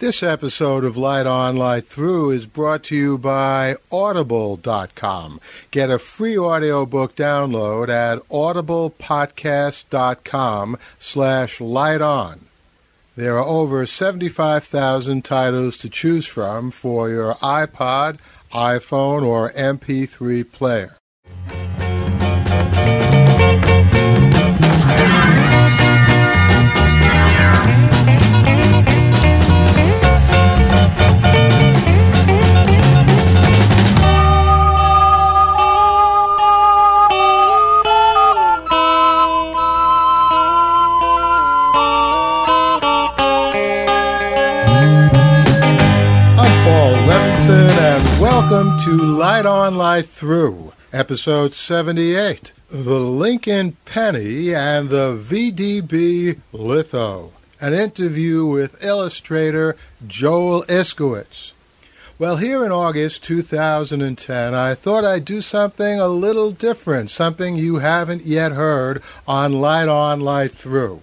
This episode of Light On, Light Through is brought to you by Audible.com. Get a free audiobook download at audiblepodcast.com slash light on. There are over 75,000 titles to choose from for your iPod, iPhone, or MP3 player. To Light On, Light Through, episode 78 The Lincoln Penny and the VDB Litho, an interview with illustrator Joel Iskowitz. Well, here in August 2010, I thought I'd do something a little different, something you haven't yet heard on Light On, Light Through.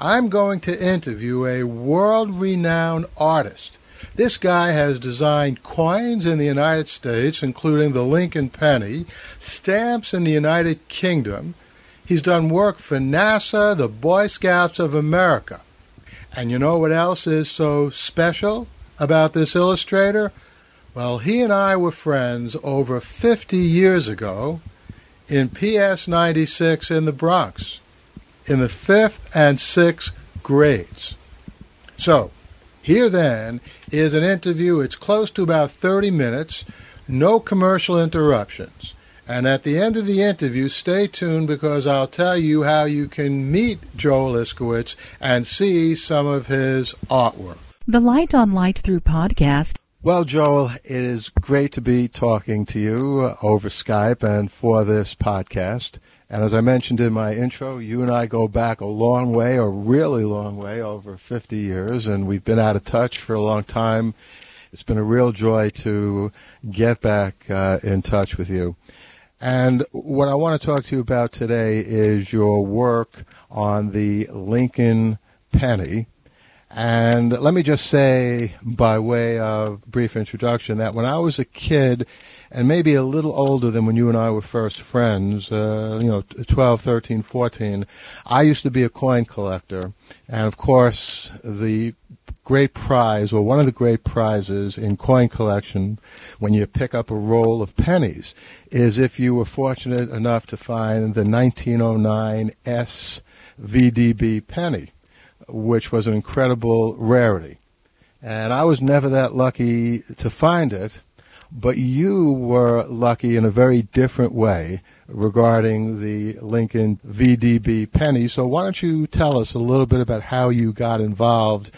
I'm going to interview a world renowned artist. This guy has designed coins in the United States, including the Lincoln penny, stamps in the United Kingdom. He's done work for NASA, the Boy Scouts of America. And you know what else is so special about this illustrator? Well, he and I were friends over 50 years ago in PS 96 in the Bronx in the fifth and sixth grades. So, here then is an interview. It's close to about 30 minutes, no commercial interruptions. And at the end of the interview, stay tuned because I'll tell you how you can meet Joel Iskowitz and see some of his artwork. The Light on Light Through podcast. Well, Joel, it is great to be talking to you uh, over Skype and for this podcast. And as I mentioned in my intro, you and I go back a long way, a really long way, over 50 years, and we've been out of touch for a long time. It's been a real joy to get back uh, in touch with you. And what I want to talk to you about today is your work on the Lincoln Penny. And let me just say, by way of brief introduction, that when I was a kid, and maybe a little older than when you and I were first friends, uh, you know, 12, 13, 14, I used to be a coin collector. And of course, the great prize, or one of the great prizes in coin collection when you pick up a roll of pennies, is if you were fortunate enough to find the 1909 S VDB penny which was an incredible rarity. And I was never that lucky to find it, but you were lucky in a very different way regarding the Lincoln VDB penny. So why don't you tell us a little bit about how you got involved,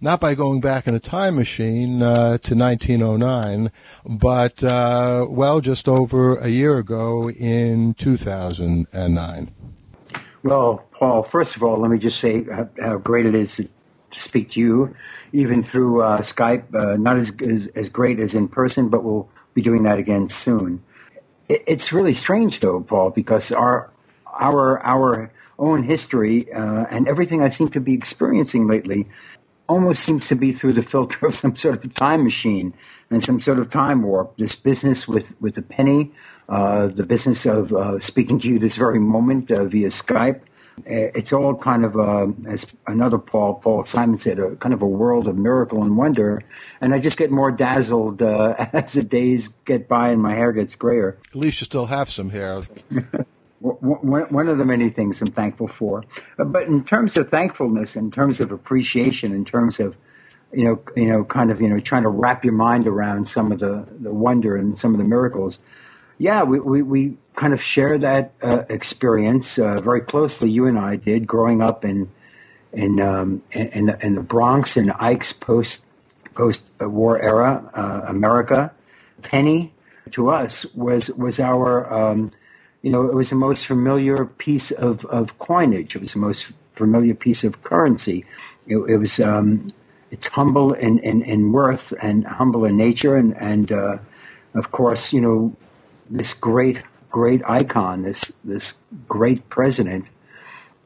not by going back in a time machine uh, to 1909, but, uh, well, just over a year ago in 2009. Well, Paul, first of all, let me just say how, great it is to speak to you, even through uh, Skype. Uh, not as, as, as great as in person, but we'll be doing that again soon. It, it's really strange, though, Paul, because our our our own history uh, and everything I seem to be experiencing lately almost seems to be through the filter of some sort of time machine and some sort of time warp. This business with with the penny, the business of uh, speaking to you this very moment uh, via Skype. It's all kind of, uh, as another Paul, Paul Simon said, a kind of a world of miracle and wonder. And I just get more dazzled uh, as the days get by and my hair gets grayer. At least you still have some hair. one of the many things I'm thankful for. But in terms of thankfulness, in terms of appreciation, in terms of you know, you know, kind of, you know, trying to wrap your mind around some of the, the wonder and some of the miracles. Yeah, we, we, we kind of share that uh, experience uh, very closely. You and I did growing up in in um, in, the, in the Bronx in Ike's post post war era uh, America. Penny to us was was our um, you know it was the most familiar piece of, of coinage. It was the most familiar piece of currency. It, it was um, it's humble in, in, in worth and humble in nature, and and uh, of course, you know, this great great icon, this this great president,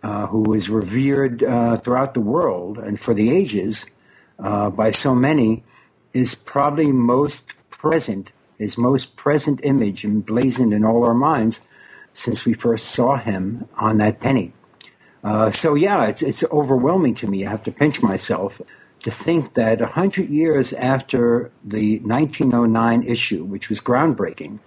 uh, who is revered uh, throughout the world and for the ages. uh, by so many, is probably most present, his most present image emblazoned in all our minds since we first saw him on that penny. Uh, so yeah, it's it's overwhelming to me. I have to pinch myself to think that a hundred years after the 1909 issue, which was groundbreaking,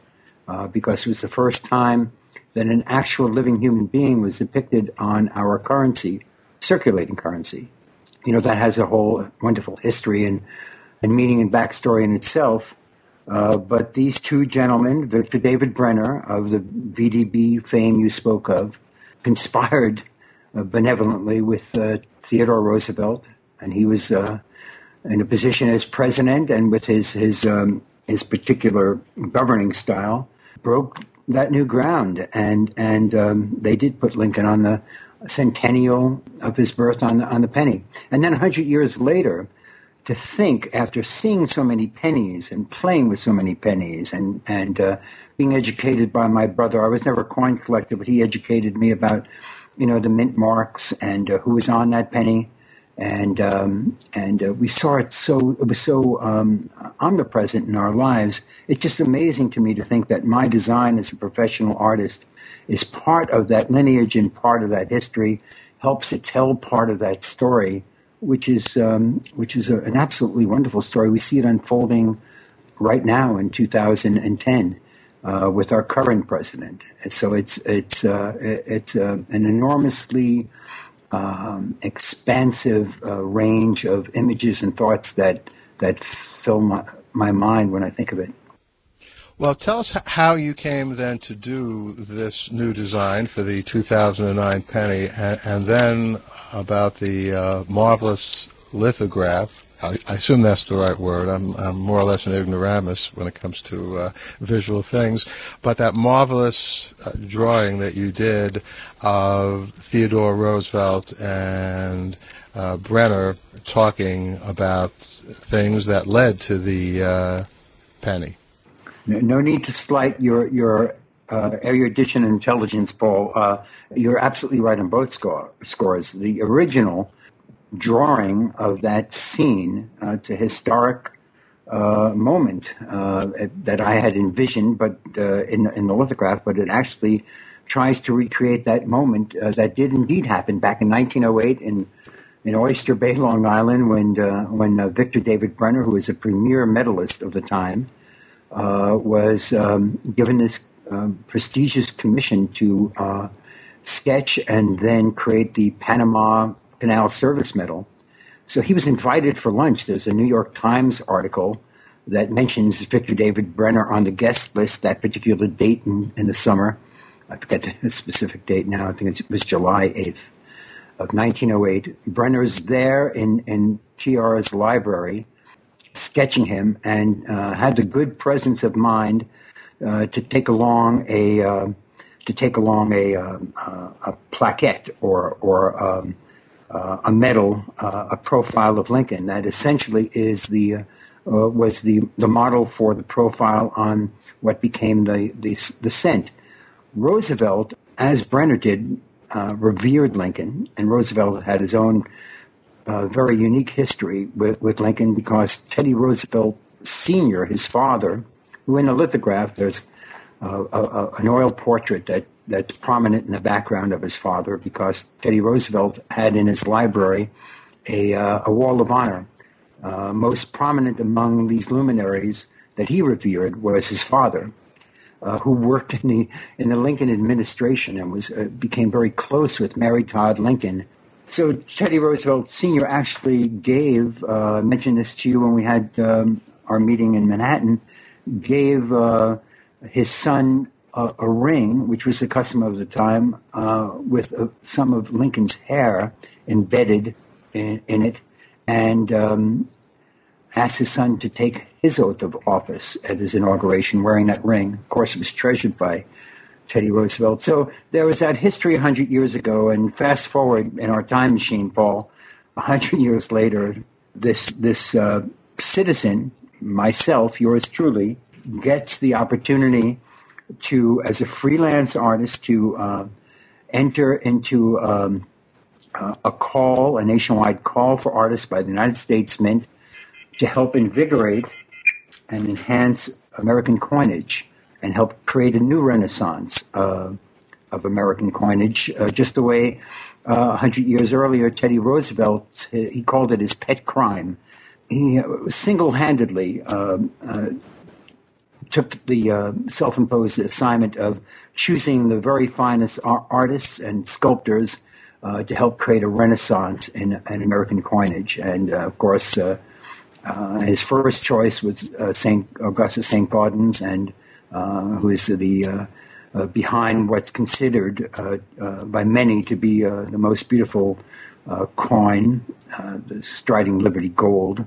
uh, because it was the first time that an actual living human being was depicted on our currency, circulating currency. You know that has a whole wonderful history and and meaning and backstory in itself. Uh, but these two gentlemen, Victor David Brenner of the VDB fame you spoke of, conspired uh, benevolently with uh, Theodore Roosevelt, and he was uh, in a position as president, and with his his um, his particular governing style, broke that new ground, and and um, they did put Lincoln on the centennial of his birth on on the penny, and then hundred years later. To think after seeing so many pennies and playing with so many pennies and and uh, being educated by my brother, I was never a coin collector, but he educated me about you know, the mint marks and uh, who was on that penny. And um, and uh, we saw it so it was so um, omnipresent in our lives. It's just amazing to me to think that my design as a professional artist is part of that lineage and part of that history, helps it tell part of that story, which is um, which is a, an absolutely wonderful story. We see it unfolding right now in 2010 uh, with our current president. And so it's it's uh, it's uh, an enormously um, expansive uh, range of images and thoughts that that fill my, my mind when I think of it. Well, tell us how you came then to do this new design for the 2009 penny, and, and then about the uh, marvelous lithograph I, I, assume that's the right word. I'm, I'm, more or less an ignoramus when it comes to uh, visual things. But that marvelous uh, drawing that you did of Theodore Roosevelt and uh, Brenner talking about things that led to the uh, penny. No, need to slight your your uh, erudition and intelligence, Paul. Uh, you're absolutely right on both score, scores. The original drawing of that scene. Uh, it's a historic uh, moment uh, that I had envisioned, but uh, in, in the lithograph, but it actually tries to recreate that moment uh, that did indeed happen back in 1908 in in Oyster Bay, Long Island, when when Victor David Brenner, who was a premier medalist of the time, was um, given this um, prestigious commission to sketch and then create the Panama Canal Service Medal. So he was invited for lunch. There's a New York Times article that mentions Victor David Brenner on the guest list that particular date in, in the summer. I forget the specific date now. I think it was July 8th of 1908. Brenner's there in, in TR's library sketching him and uh, had the good presence of mind uh, to take along a uh, to take along a, uh, uh, a plaquette or or um, uh, a medal, uh, a profile of Lincoln that essentially is the uh, was the the model for the profile on what became the the, the cent. Roosevelt, as Brenner did, uh, revered Lincoln, and Roosevelt had his own uh, very unique history with, with Lincoln because Teddy Roosevelt Sr., his father, who in the lithograph there's uh, a, a, an oil portrait that that's prominent in the background of his father because Teddy Roosevelt had in his library a, uh, a wall of honor. Uh, most prominent among these luminaries that he revered was his father, uh, who worked in the in the Lincoln administration and was uh, became very close with Mary Todd Lincoln. So Teddy Roosevelt Sr. actually gave uh, mentioned this to you when we had um, our meeting in Manhattan. Gave uh, his son a, a, ring, which was the custom of the time, uh, with uh, some of Lincoln's hair embedded in, in it, and um, asked his son to take his oath of office at his inauguration wearing that ring. Of course, it was treasured by Teddy Roosevelt. So there was that history 100 years ago, and fast forward in our time machine, Paul, 100 years later, this, this uh, citizen, myself, yours truly, gets the opportunity to, as a freelance artist, to uh, enter into um, uh, a call, a nationwide call for artists by the United States Mint to help invigorate and enhance American coinage and help create a new renaissance uh, of American coinage, uh, just the way uh, 100 years earlier Teddy Roosevelt, he called it his pet crime. He uh, single handedly um, uh, took the uh, self imposed assignment of choosing the very finest artists and sculptors uh, to help create a renaissance in, in American coinage. And uh, of course, uh, uh, his first choice was St. Augustus St. Gaudens, and who is the behind what's considered by many to be the most beautiful coin, the Striding Liberty Gold.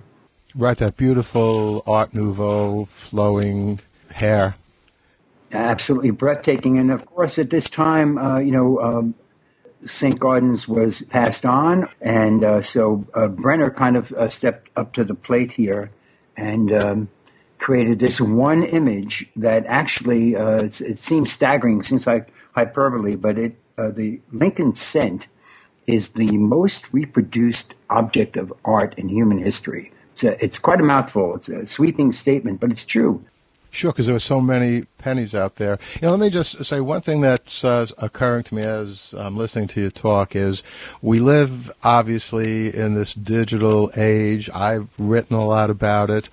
Right, that beautiful Art Nouveau flowing hair. Absolutely breathtaking. And of course, at this time, uh, you know, um, St. Gaudens was passed on, and uh, so uh, Brenner kind of uh, stepped up to the plate here and um, created this one image that actually uh, it seems staggering, seems like hyperbole, but it uh, the Lincoln Cent is the most reproduced object of art in human history. It's, a, it's quite a mouthful. It's a sweeping statement, but it's true. Sure, because there were so many pennies out there. You know, let me just say one thing that's uh, occurring to me as I'm listening to you talk is we live obviously in this digital age. I've written a lot about it.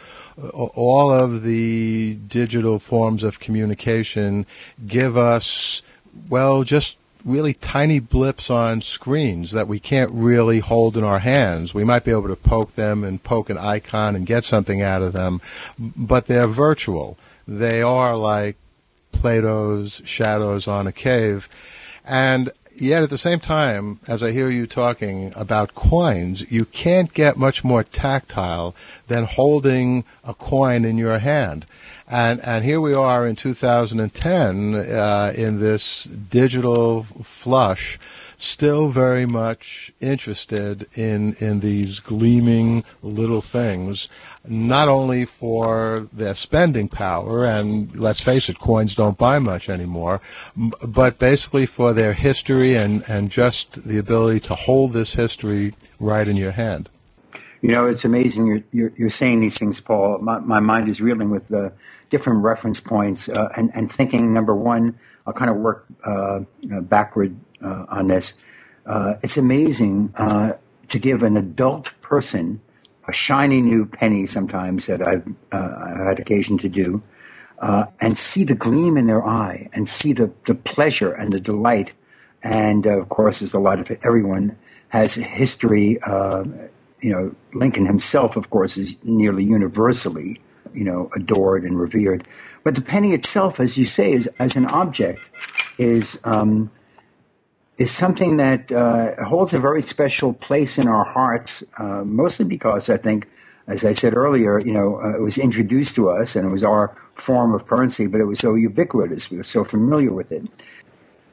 All of the digital forms of communication give us, well, just really tiny blips on screens that we can't really hold in our hands. We might be able to poke them and poke an icon and get something out of them, but they're virtual. They are like Plato's shadows on a cave. And yet at the same time, as I hear you talking about coins, you can't get much more tactile than holding a coin in your hand. And, and here we are in 2010 uh, in this digital flush, still very much interested in, in these gleaming little things, not only for their spending power, and let's face it, coins don't buy much anymore, but basically for their history and, and just the ability to hold this history right in your hand. You know, it's amazing you're, you're, you're saying these things, Paul. My, my mind is reeling with the different reference points uh, and, and thinking, number one, I'll kind of work uh, backward uh, on this. Uh, it's amazing uh, to give an adult person a shiny new penny sometimes that I've, I've had occasion to do. and see the gleam in their eye and see the, the pleasure and the delight. And of course, as a lot of. Everyone has history you know, Lincoln himself, of course, is nearly universally, you know, adored and revered. But the penny itself, as you say, is as an object, is um, is something that uh, holds a very special place in our hearts. Uh, mostly because I think, as I said earlier, you know, uh, it was introduced to us and it was our form of currency, but it was so ubiquitous. We were so familiar with it.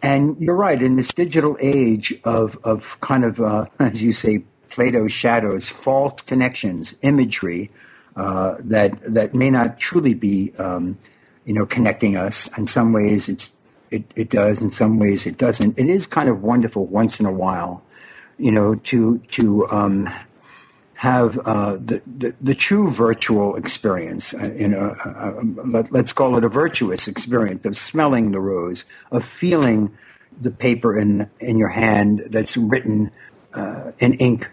And you're right. In this digital age of of kind of, uh, as you say, Plato's shadows, false connections, imagery uh, that that may not truly be, um, you know, connecting us. In some ways, it's it, it does. In some ways, it doesn't. It is kind of wonderful once in a while, you know, to to um, have uh, the, the, the true virtual experience. You know, uh, uh let, let's call it a virtuous experience of smelling the rose, of feeling the paper in in your hand that's written uh, in ink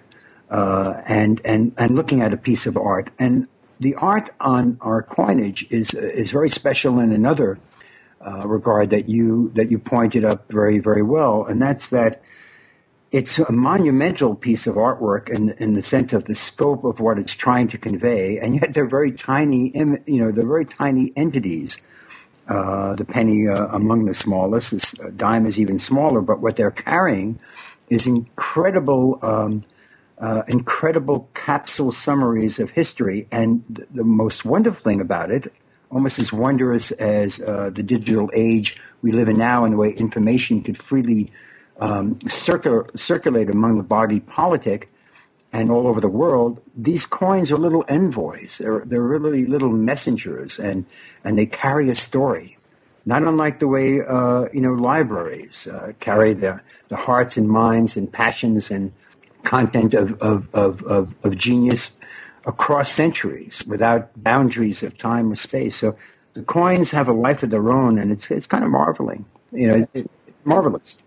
uh, and and and looking at a piece of art. And the art on our coinage is is very special in another uh, regard that you that you pointed up very very well, and that's that it's a monumental piece of artwork in in the sense of the scope of what it's trying to convey, and yet they're very tiny. You know, they're very tiny entities. Uh, the penny uh, among the smallest, this dime is even smaller, but what they're carrying is incredible. Um, uh, incredible capsule summaries of history. And the most wonderful thing about it, almost as wondrous as uh, the digital age we live in now and the way information could freely um, circul- circulate among the body politic and all over the world, these coins are little envoys. They're, they're really little messengers and, and they carry a story. not unlike the way uh, you know libraries uh, carry the, the hearts and minds and passions and content of, of, of, of, of genius across centuries without boundaries of time or space. So the coins have a life of their own, and it's it's kind of marveling. You know, it, marvelous.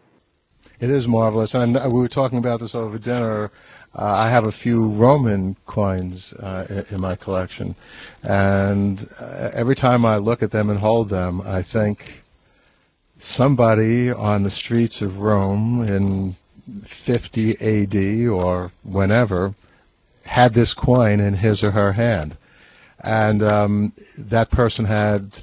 It is marvelous, and we were talking about this over dinner. Uh, I have a few Roman coins uh, in my collection, and uh, every time I look at them and hold them, I think somebody on the streets of Rome in 50 AD or whenever had this coin in his or her hand. And um, that person had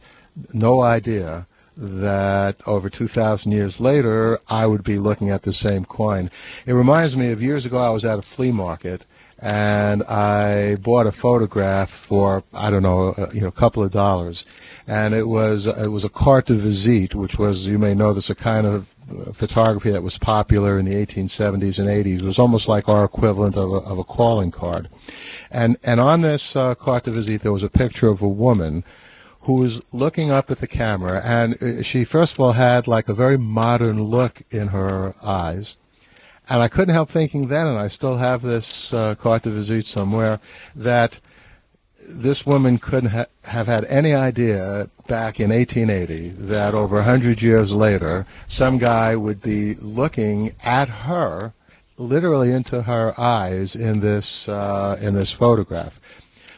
no idea that over 2,000 years later, I would be looking at the same coin. It reminds me of years ago, I was at a flea market and I bought a photograph for I don't know, uh, you know, a couple of dollars, and it was it was a carte de visite, which was you may know this a kind of photography that was popular in the 1870s and 80s. Was almost like our equivalent of a, of a calling card, and and on this uh, carte de visite there was a picture of a woman who was looking up at the camera, and uh, she first of all had like a very modern look in her eyes and I couldn't help thinking then, and I still have this uh, carte de visite somewhere, that this woman couldn't ha- have had any idea back in 1880 that over 100 years later, some guy would be looking at her, literally into her eyes in this uh, in this photograph.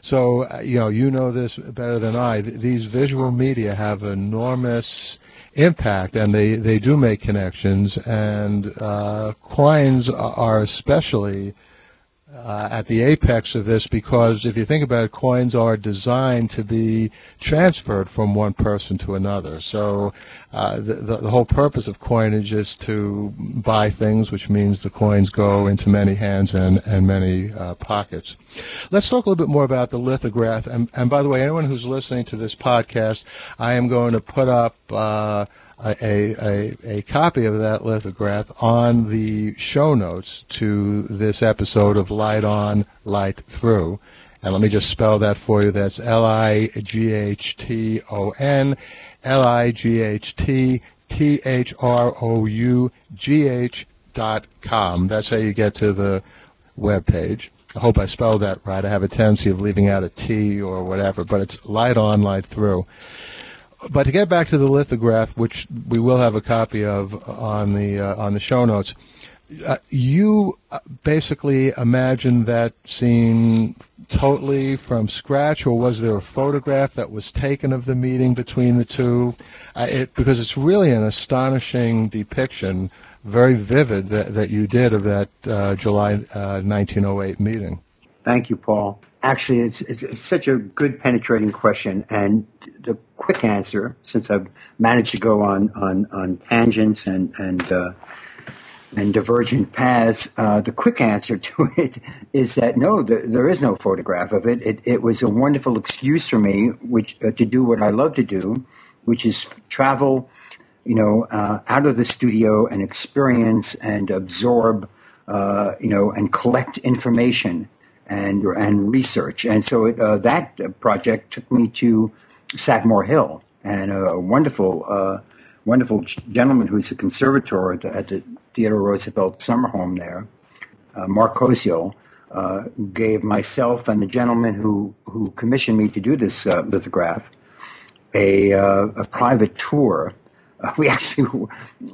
So uh, you know, you know this better than I. Th- these visual media have enormous impact, and they, they do make connections. And uh, coins are especially uh, at the apex of this because if you think about it, coins are designed to be transferred from one person to another. So uh, the, the, whole purpose of coinage is to buy things, which means the coins go into many hands and, and many uh, pockets. Let's talk a little bit more about the lithograph. And, and by the way, anyone who's listening to this podcast, I am going to put up uh, a, a, a copy of that lithograph on the show notes to this episode of Light On, Light Through. And let me just spell that for you. That's L I G H T O N, L I G H T T H R O U G H dot com. That's how you get to the web page. I hope I spelled that right. I have a tendency of leaving out a T or whatever, but it's light on, light through but to get back to the lithograph, which we will have a copy of on the uh, on the show notes, uh, you uh, basically imagined that scene totally from scratch, or was there a photograph that was taken of the meeting between the two? Uh, it, because it's really an astonishing depiction, very vivid that, that you did of that uh, July 1908 uh, meeting. Thank you, Paul. Actually, it's, it's, it's such a good penetrating question, and the quick answer, since I've managed to go on on, on tangents and and uh, and divergent paths, uh, the quick answer to it is that no, there, there is no photograph of it. It, it was a wonderful excuse for me, which uh, to do what I love to do, which is travel, you know, uh, out of the studio and experience and absorb, uh, you know, and collect information and and research. And so it, uh, that project took me to Sagamore Hill, and a wonderful, uh, wonderful gentleman who's a conservator at the, at the Theodore Roosevelt summer home there, uh, Mark Koziol, uh, gave myself and the gentleman who, who commissioned me to do this uh, lithograph a, uh, a private tour. Uh, we actually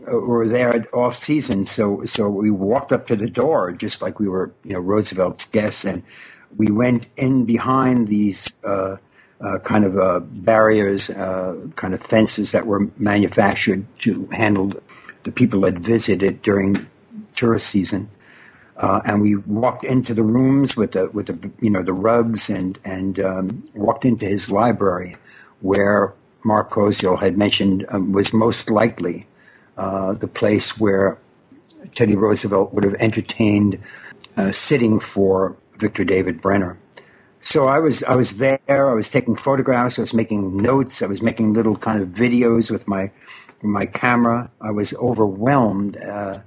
were there off season, so so we walked up to the door just like we were, you know, Roosevelt's guests, and we went in behind these uh, uh, kind of uh, barriers, uh, kind of fences that were manufactured to handle the people that visited during tourist season. Uh, and we walked into the rooms with the with the you know the rugs and and um, walked into his library, where Mark Koziol had mentioned um, was most likely the place where Teddy Roosevelt would have entertained uh, sitting for Victor David Brenner so I was I was there. I was taking photographs. I was making notes. I was making little kind of videos with my my camera. I was overwhelmed uh,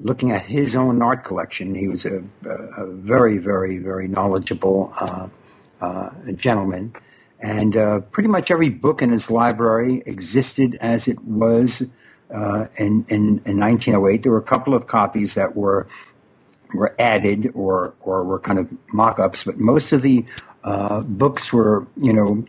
looking at his own art collection. He was a, a very very very knowledgeable uh, uh, gentleman, And uh, pretty much every book in his library existed as it was uh, in, in, in 1908. There were a couple of copies that were were added or or were kind of mock-ups, but most of the uh, books were, you know,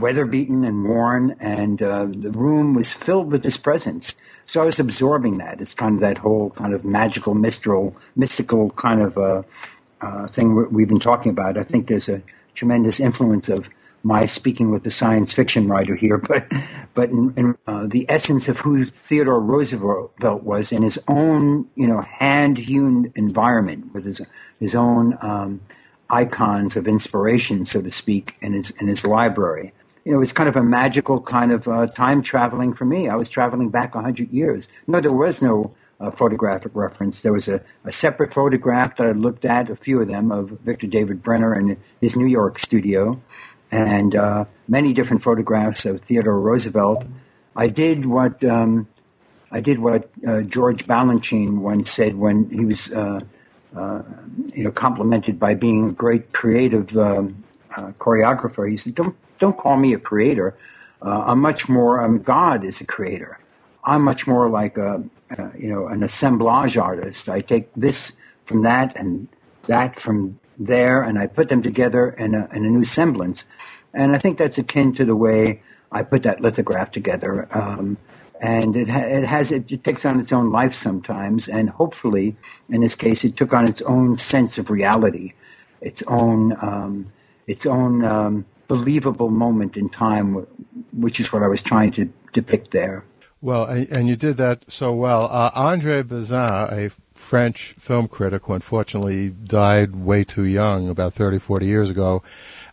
weather beaten and worn, and uh, the room was filled with his presence. So I was absorbing that. It's kind of that whole kind of magical, mystical, mystical kind of uh, uh, thing we've been talking about. I think there's a tremendous influence of my speaking with the science fiction writer here, but but in, in, uh, the essence of who Theodore Roosevelt was in his own you know hand hewn environment with his his own um, icons of inspiration, so to speak, in his in his library. You know, it's kind of a magical kind of uh, time traveling for me. I was traveling back hundred years. No, there was no uh, photographic reference. There was a, a, separate photograph that I looked at, a few of them, of Victor David Brenner in his New York studio and uh, many different photographs of Theodore Roosevelt. I did what um, I did what uh, George Balanchine once said when he was, uh, uh you know, complimented by being a great creative um, uh, choreographer. He said, "Don't don't call me a creator. Uh, I'm much more. Um, God is a creator. I'm much more like a, you know an assemblage artist. I take this from that and that from there, and I put them together in a, in a new semblance. And I think that's akin to the way I put that lithograph together. Um, and it, ha- it has it, it, takes on its own life sometimes, and hopefully, in this case, it took on its own sense of reality, its own um, its own um, believable moment in time, which is what I was trying to depict there. Well, and, you did that so well. Uh, Andre Bazin, a French film critic who unfortunately died way too young, about 30, 40 years ago.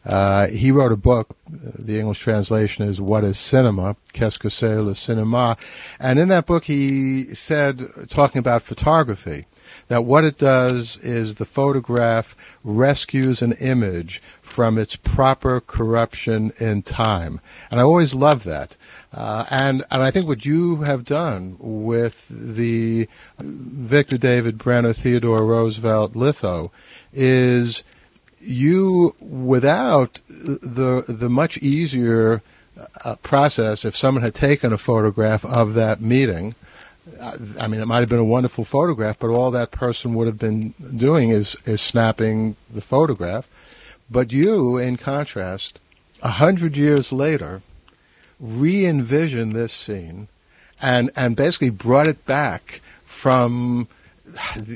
Uh, he wrote a book. The English translation is "What is Cinema?" Qu'est-ce que c'est le cinéma? And in that book, he said, talking about photography, that what it does is the photograph rescues an image from its proper corruption in time. And I always love that. Uh, and and I think what you have done with the Victor David Brenner Theodore Roosevelt litho is you without the the much easier uh, process if someone had taken a photograph of that meeting. Uh, I mean, it might have been a wonderful photograph, but all that person would have been doing is is snapping the photograph. But you, in contrast, a hundred years later, re-envisioned this scene and and basically brought it back from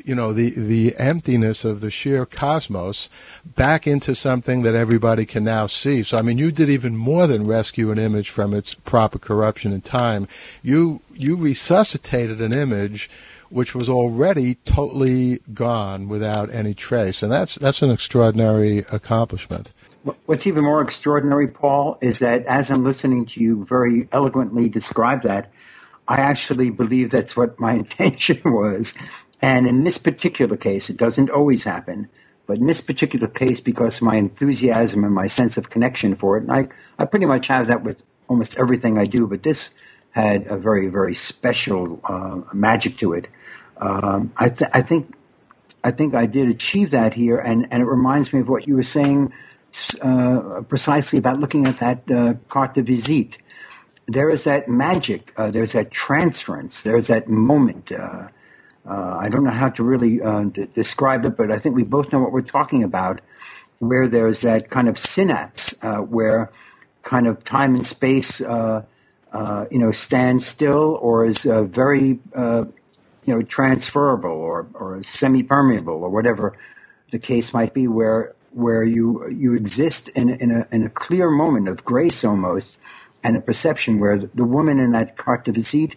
you know the the emptiness of the sheer cosmos back into something that everybody can now see. So i mean you did even more than rescue an image from its proper corruption in time. You you resuscitated an image which was already totally gone without any trace. And that's that's an extraordinary accomplishment What's even more extraordinary, Paul, is that as I'm listening to you very eloquently describe that, I actually believe that's what my intention was. And in this particular case, it doesn't always happen, but in this particular case, because my enthusiasm and my sense of connection for it, and I, I pretty much have that with almost everything I do, but this had a very, very special uh, magic to it. Um, I, th- I think I think I did achieve that here, and, and it reminds me of what you were saying uh, precisely about looking at that uh, carte de visite. There is that magic. Uh, there's that transference. There's that moment. Uh, uh, I don't know how to really d- describe it, but I think we both know what we're talking about. Where there's that kind of synapse, where kind of time and space, you know, stand still or is very, you know, transferable or or semi-permeable or whatever the case might be. Where where you you exist in in a, in a clear moment of grace almost, and a perception where the, the woman in that carte de visite,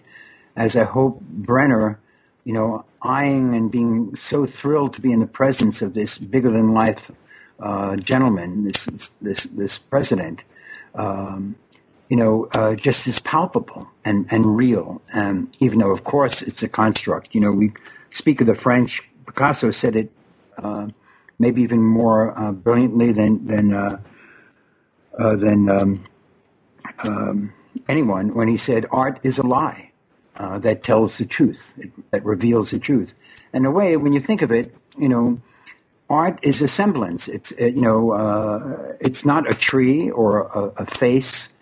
as I hope Brenner, you know, eyeing and being so thrilled to be in the presence of this bigger than life uh, gentleman, this this this president. Um, you know, uh, just as palpable and, and real. Um, even though, of course, it's a construct. You know, we speak of the French. Picasso said it uh, maybe even more uh, brilliantly than than uh, uh, than um, um, anyone when he said, "Art is a lie uh, that tells the truth, that reveals the truth." In a way, when you think of it, you know, art is a semblance. It's uh, you know, uh, it's not a tree or a, a face.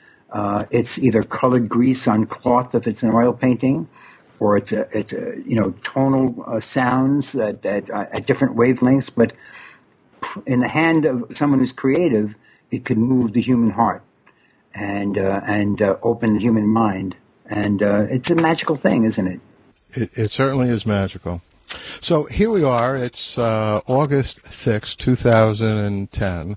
It's either colored grease on cloth if it's an oil painting, or it's a it's a you know tonal uh, sounds that, that uh, at different wavelengths. But in the hand of someone who's creative, it could move the human heart and uh, and open the human mind. And it's a magical thing, isn't it? It, it certainly is magical. So here we are. It's uh, August 6, 2010.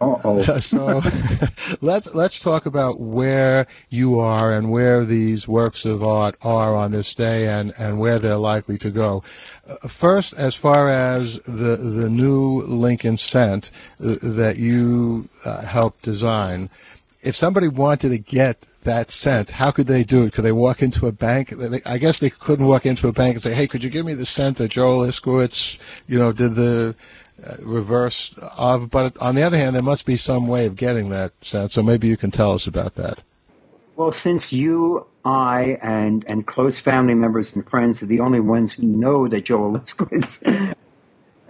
Uh-oh. so let's let's talk about where you are and where these works of art are on this day and, and where they're likely to go. Uh, first, as far as the the new Lincoln Cent uh, that you uh, helped design, if somebody wanted to get that cent, how could they do it? Could they walk into a bank? I guess they couldn't walk into a bank and say, "Hey, could you give me the cent that Joel Iskowitz, you know, did the reverse of?" But on the other hand, there must be some way of getting that cent. So maybe you can tell us about that. Well, since you, I, and and close family members and friends are the only ones who know that Joel Iskowitz,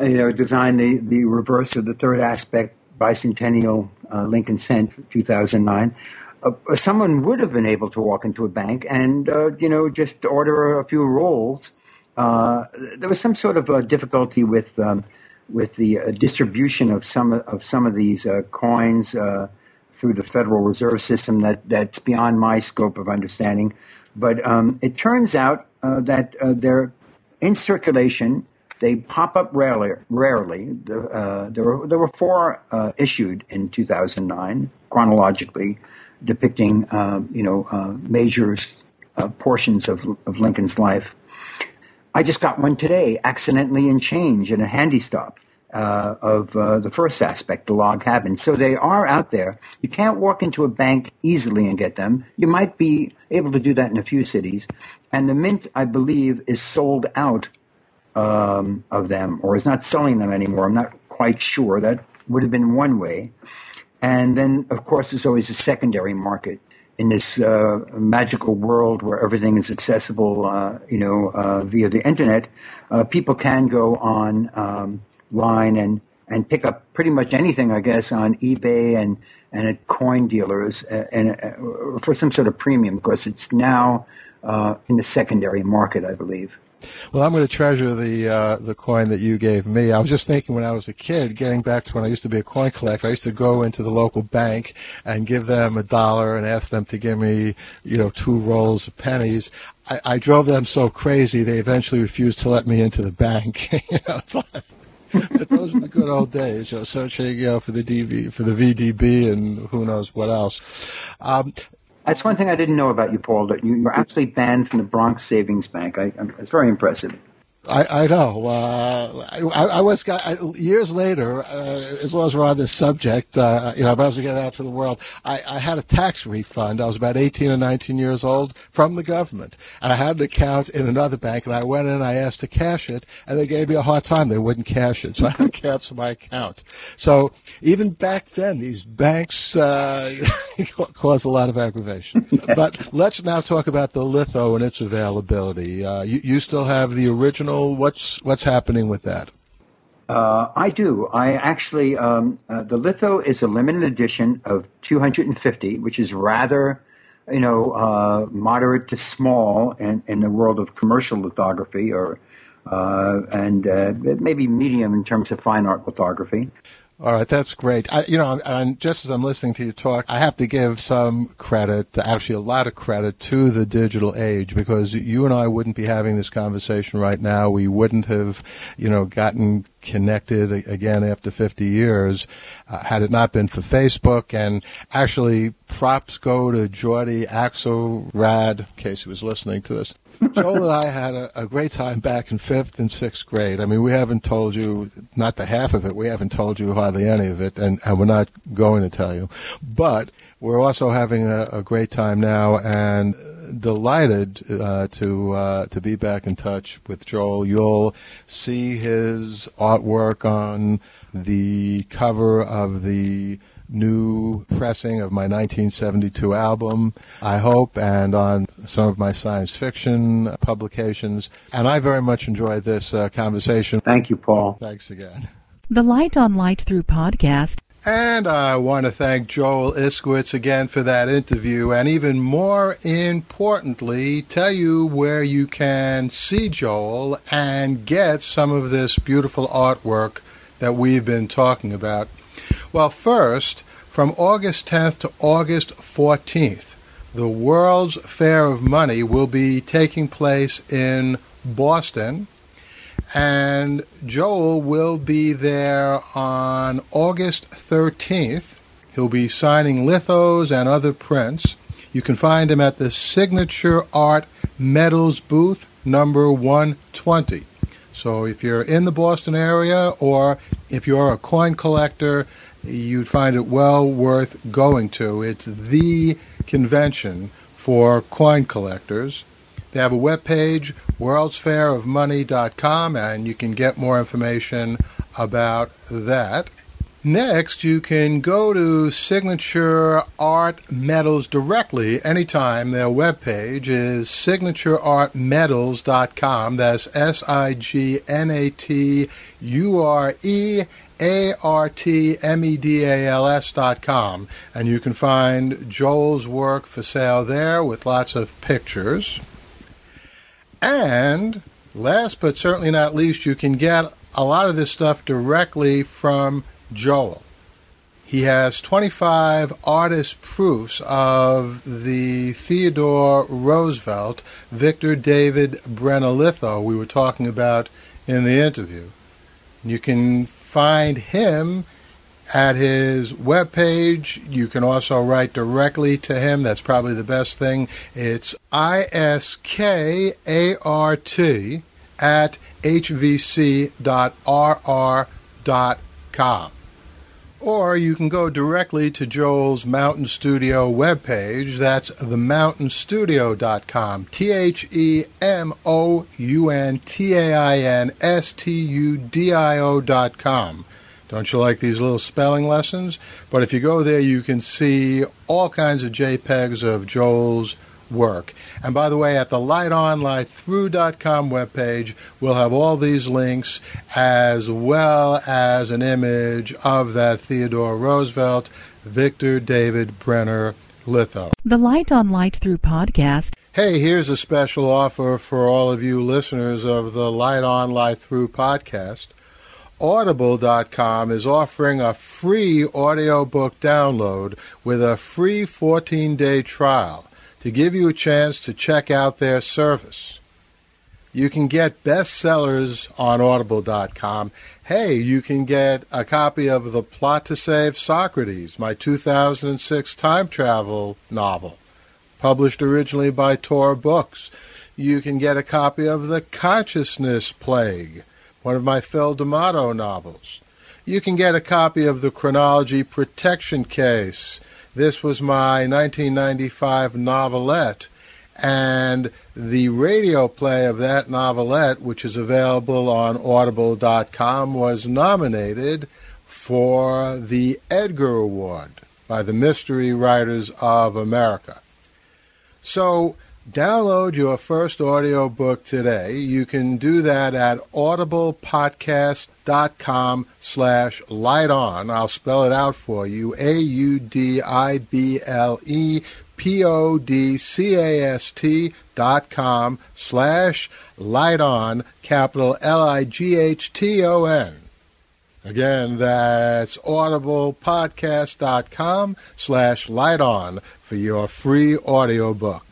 you know, designed the the reverse of the third aspect bicentennial uh, Lincoln Cent 2009 uh, someone would have been able to walk into a bank and uh, you know just order a few rolls. Uh, there was some sort of uh, difficulty with um, with the uh, distribution of some of some of these uh, coins through the Federal Reserve System that that's beyond my scope of understanding. But um, it turns out that they're in circulation. They pop up rarely. Rarely, there were there were four issued in 2009 chronologically depicting, uh, you know, uh, major uh, portions of, of Lincoln's life. I just got one today, accidentally in change in a handy stop. Uh, of uh, the first aspect, the log cabin. So they are out there. You can't walk into a bank easily and get them. You might be able to do that in a few cities. And the mint, I believe, is sold out um, of them or is not selling them anymore. I'm not quite sure. That would have been one way. And then, of course, there's always a secondary market in this uh, magical world where everything is accessible, uh, you know, uh, via the internet. Uh, people can go on um, line and and pick up pretty much anything, I guess, on eBay and and at coin dealers, uh, and uh, for some sort of premium, because it's now in the secondary market, I believe. Well, I'm going to treasure the uh, the coin that you gave me. I was just thinking when I was a kid, getting back to when I used to be a coin collector, I used to go into the local bank and give them a dollar and ask them to give me, you know, two rolls of pennies. I, I drove them so crazy they eventually refused to let me into the bank. you know, it's like, but those were the good old days, you know, searching you know, for the DV, for the VDB, and who knows what else. Um, that's one thing I didn't know about you, Paul. That you were actually banned from the Bronx Savings Bank. I, I, it's very impressive. I, I know. Uh, I, I, was I, years later, uh, as long as we're on this subject, uh, you know, if I was to get out to the world, I, I had a tax refund. I was about 18 or 19 years old from the government, and I had an account in another bank, and I went in and I asked to cash it, and they gave me a hard time. They wouldn't cash it, so I had to cancel my account. So even back then, these banks uh, cause a lot of aggravation. but let's now talk about the litho and its availability. Uh, you, you still have the original What's what's happening with that? Uh, I do. I actually um, uh, the litho is a limited edition of 250, which is rather, you know, uh, moderate to small in, in the world of commercial lithography, or uh, and uh, maybe medium in terms of fine art lithography. All right, that's great. I, you know, and just as I'm listening to you talk, I have to give some credit, actually a lot of credit to the digital age because you and I wouldn't be having this conversation right now. We wouldn't have, you know, gotten connected again after 50 years uh, had it not been for Facebook. And actually, props go to Jordy Axelrad, in case he was listening to this. Joel and I had a, a, great time back in fifth and sixth grade. I mean, we haven't told you, not the half of it, we haven't told you hardly any of it, and, and we're not going to tell you. But we're also having a, a great time now and delighted uh, to uh, to be back in touch with Joel. You'll see his artwork on the cover of the new pressing of my 1972 album, I hope, and on some of my science fiction publications. And I very much enjoyed this uh, conversation. Thank you, Paul. Thanks again. The Light on Light Through podcast And I want to thank Joel Iskowitz again for that interview, and even more importantly, tell you where you can see Joel and get some of this beautiful artwork that we've been talking about. Well, first, from August 10th to August 14th, the World's Fair of Money will be taking place in Boston and Joel will be there on August 13th. He'll be signing lithos and other prints. You can find him at the Signature Art Metals booth number 120. So if you're in the Boston area or if you're a coin collector, you'd find it well worth going to. It's the convention for coin collectors. They have a web page, worldsfairofmoney.com, and you can get more information about that. Next, you can go to Signature Art Medals directly anytime. Their webpage is signatureartmedals.com. That's S I G N A T U R E A R T M E D A L S dot com. And you can find Joel's work for sale there with lots of pictures. And last but certainly not least, you can get a lot of this stuff directly from Joel. He has 25 artist proofs of the Theodore Roosevelt Victor David Brenner litho we were talking about in the interview. You can find him at his webpage. You can also write directly to him. That's probably the best thing. It's iskart at hvc.rr.com. Or you can go directly to Joel's Mountain Studio webpage. That's themountainstudio.com. T H E M O U N T A I N S T U D I O.com. Don't you like these little spelling lessons? But if you go there, you can see all kinds of JPEGs of Joel's work. And by the way, at the lightonlightthrough.com webpage, we'll have all these links as well as an image of that Theodore Roosevelt Victor David Brenner litho. The Light on Light Through podcast Hey, here's a special offer for all of you listeners of the Light On Light Through podcast. Audible.com is offering a free audiobook download with a free 14 day trial to give you a chance to check out their service. You can get bestsellers on Audible.com. Hey, you can get a copy of The Plot to Save Socrates, my 2006 time travel novel, published originally by Tor Books. You can get a copy of The Consciousness Plague, one of my Phil D'Amato novels. You can get a copy of The Chronology Protection Case. This was my 1995 novelette, and the radio play of that novelette, which is available on audible.com, was nominated for the Edgar Award by the Mystery Writers of America. So, download your first audiobook today. You can do that at audiblepodcast.com slash light on. I'll spell it out for you. A-U-D-I-B-L-E P-O-D-C-A-S-T dot com slash light on, capital L-I-G-H-T-O-N. Again, that's audiblepodcast.com slash light on for your free audiobook.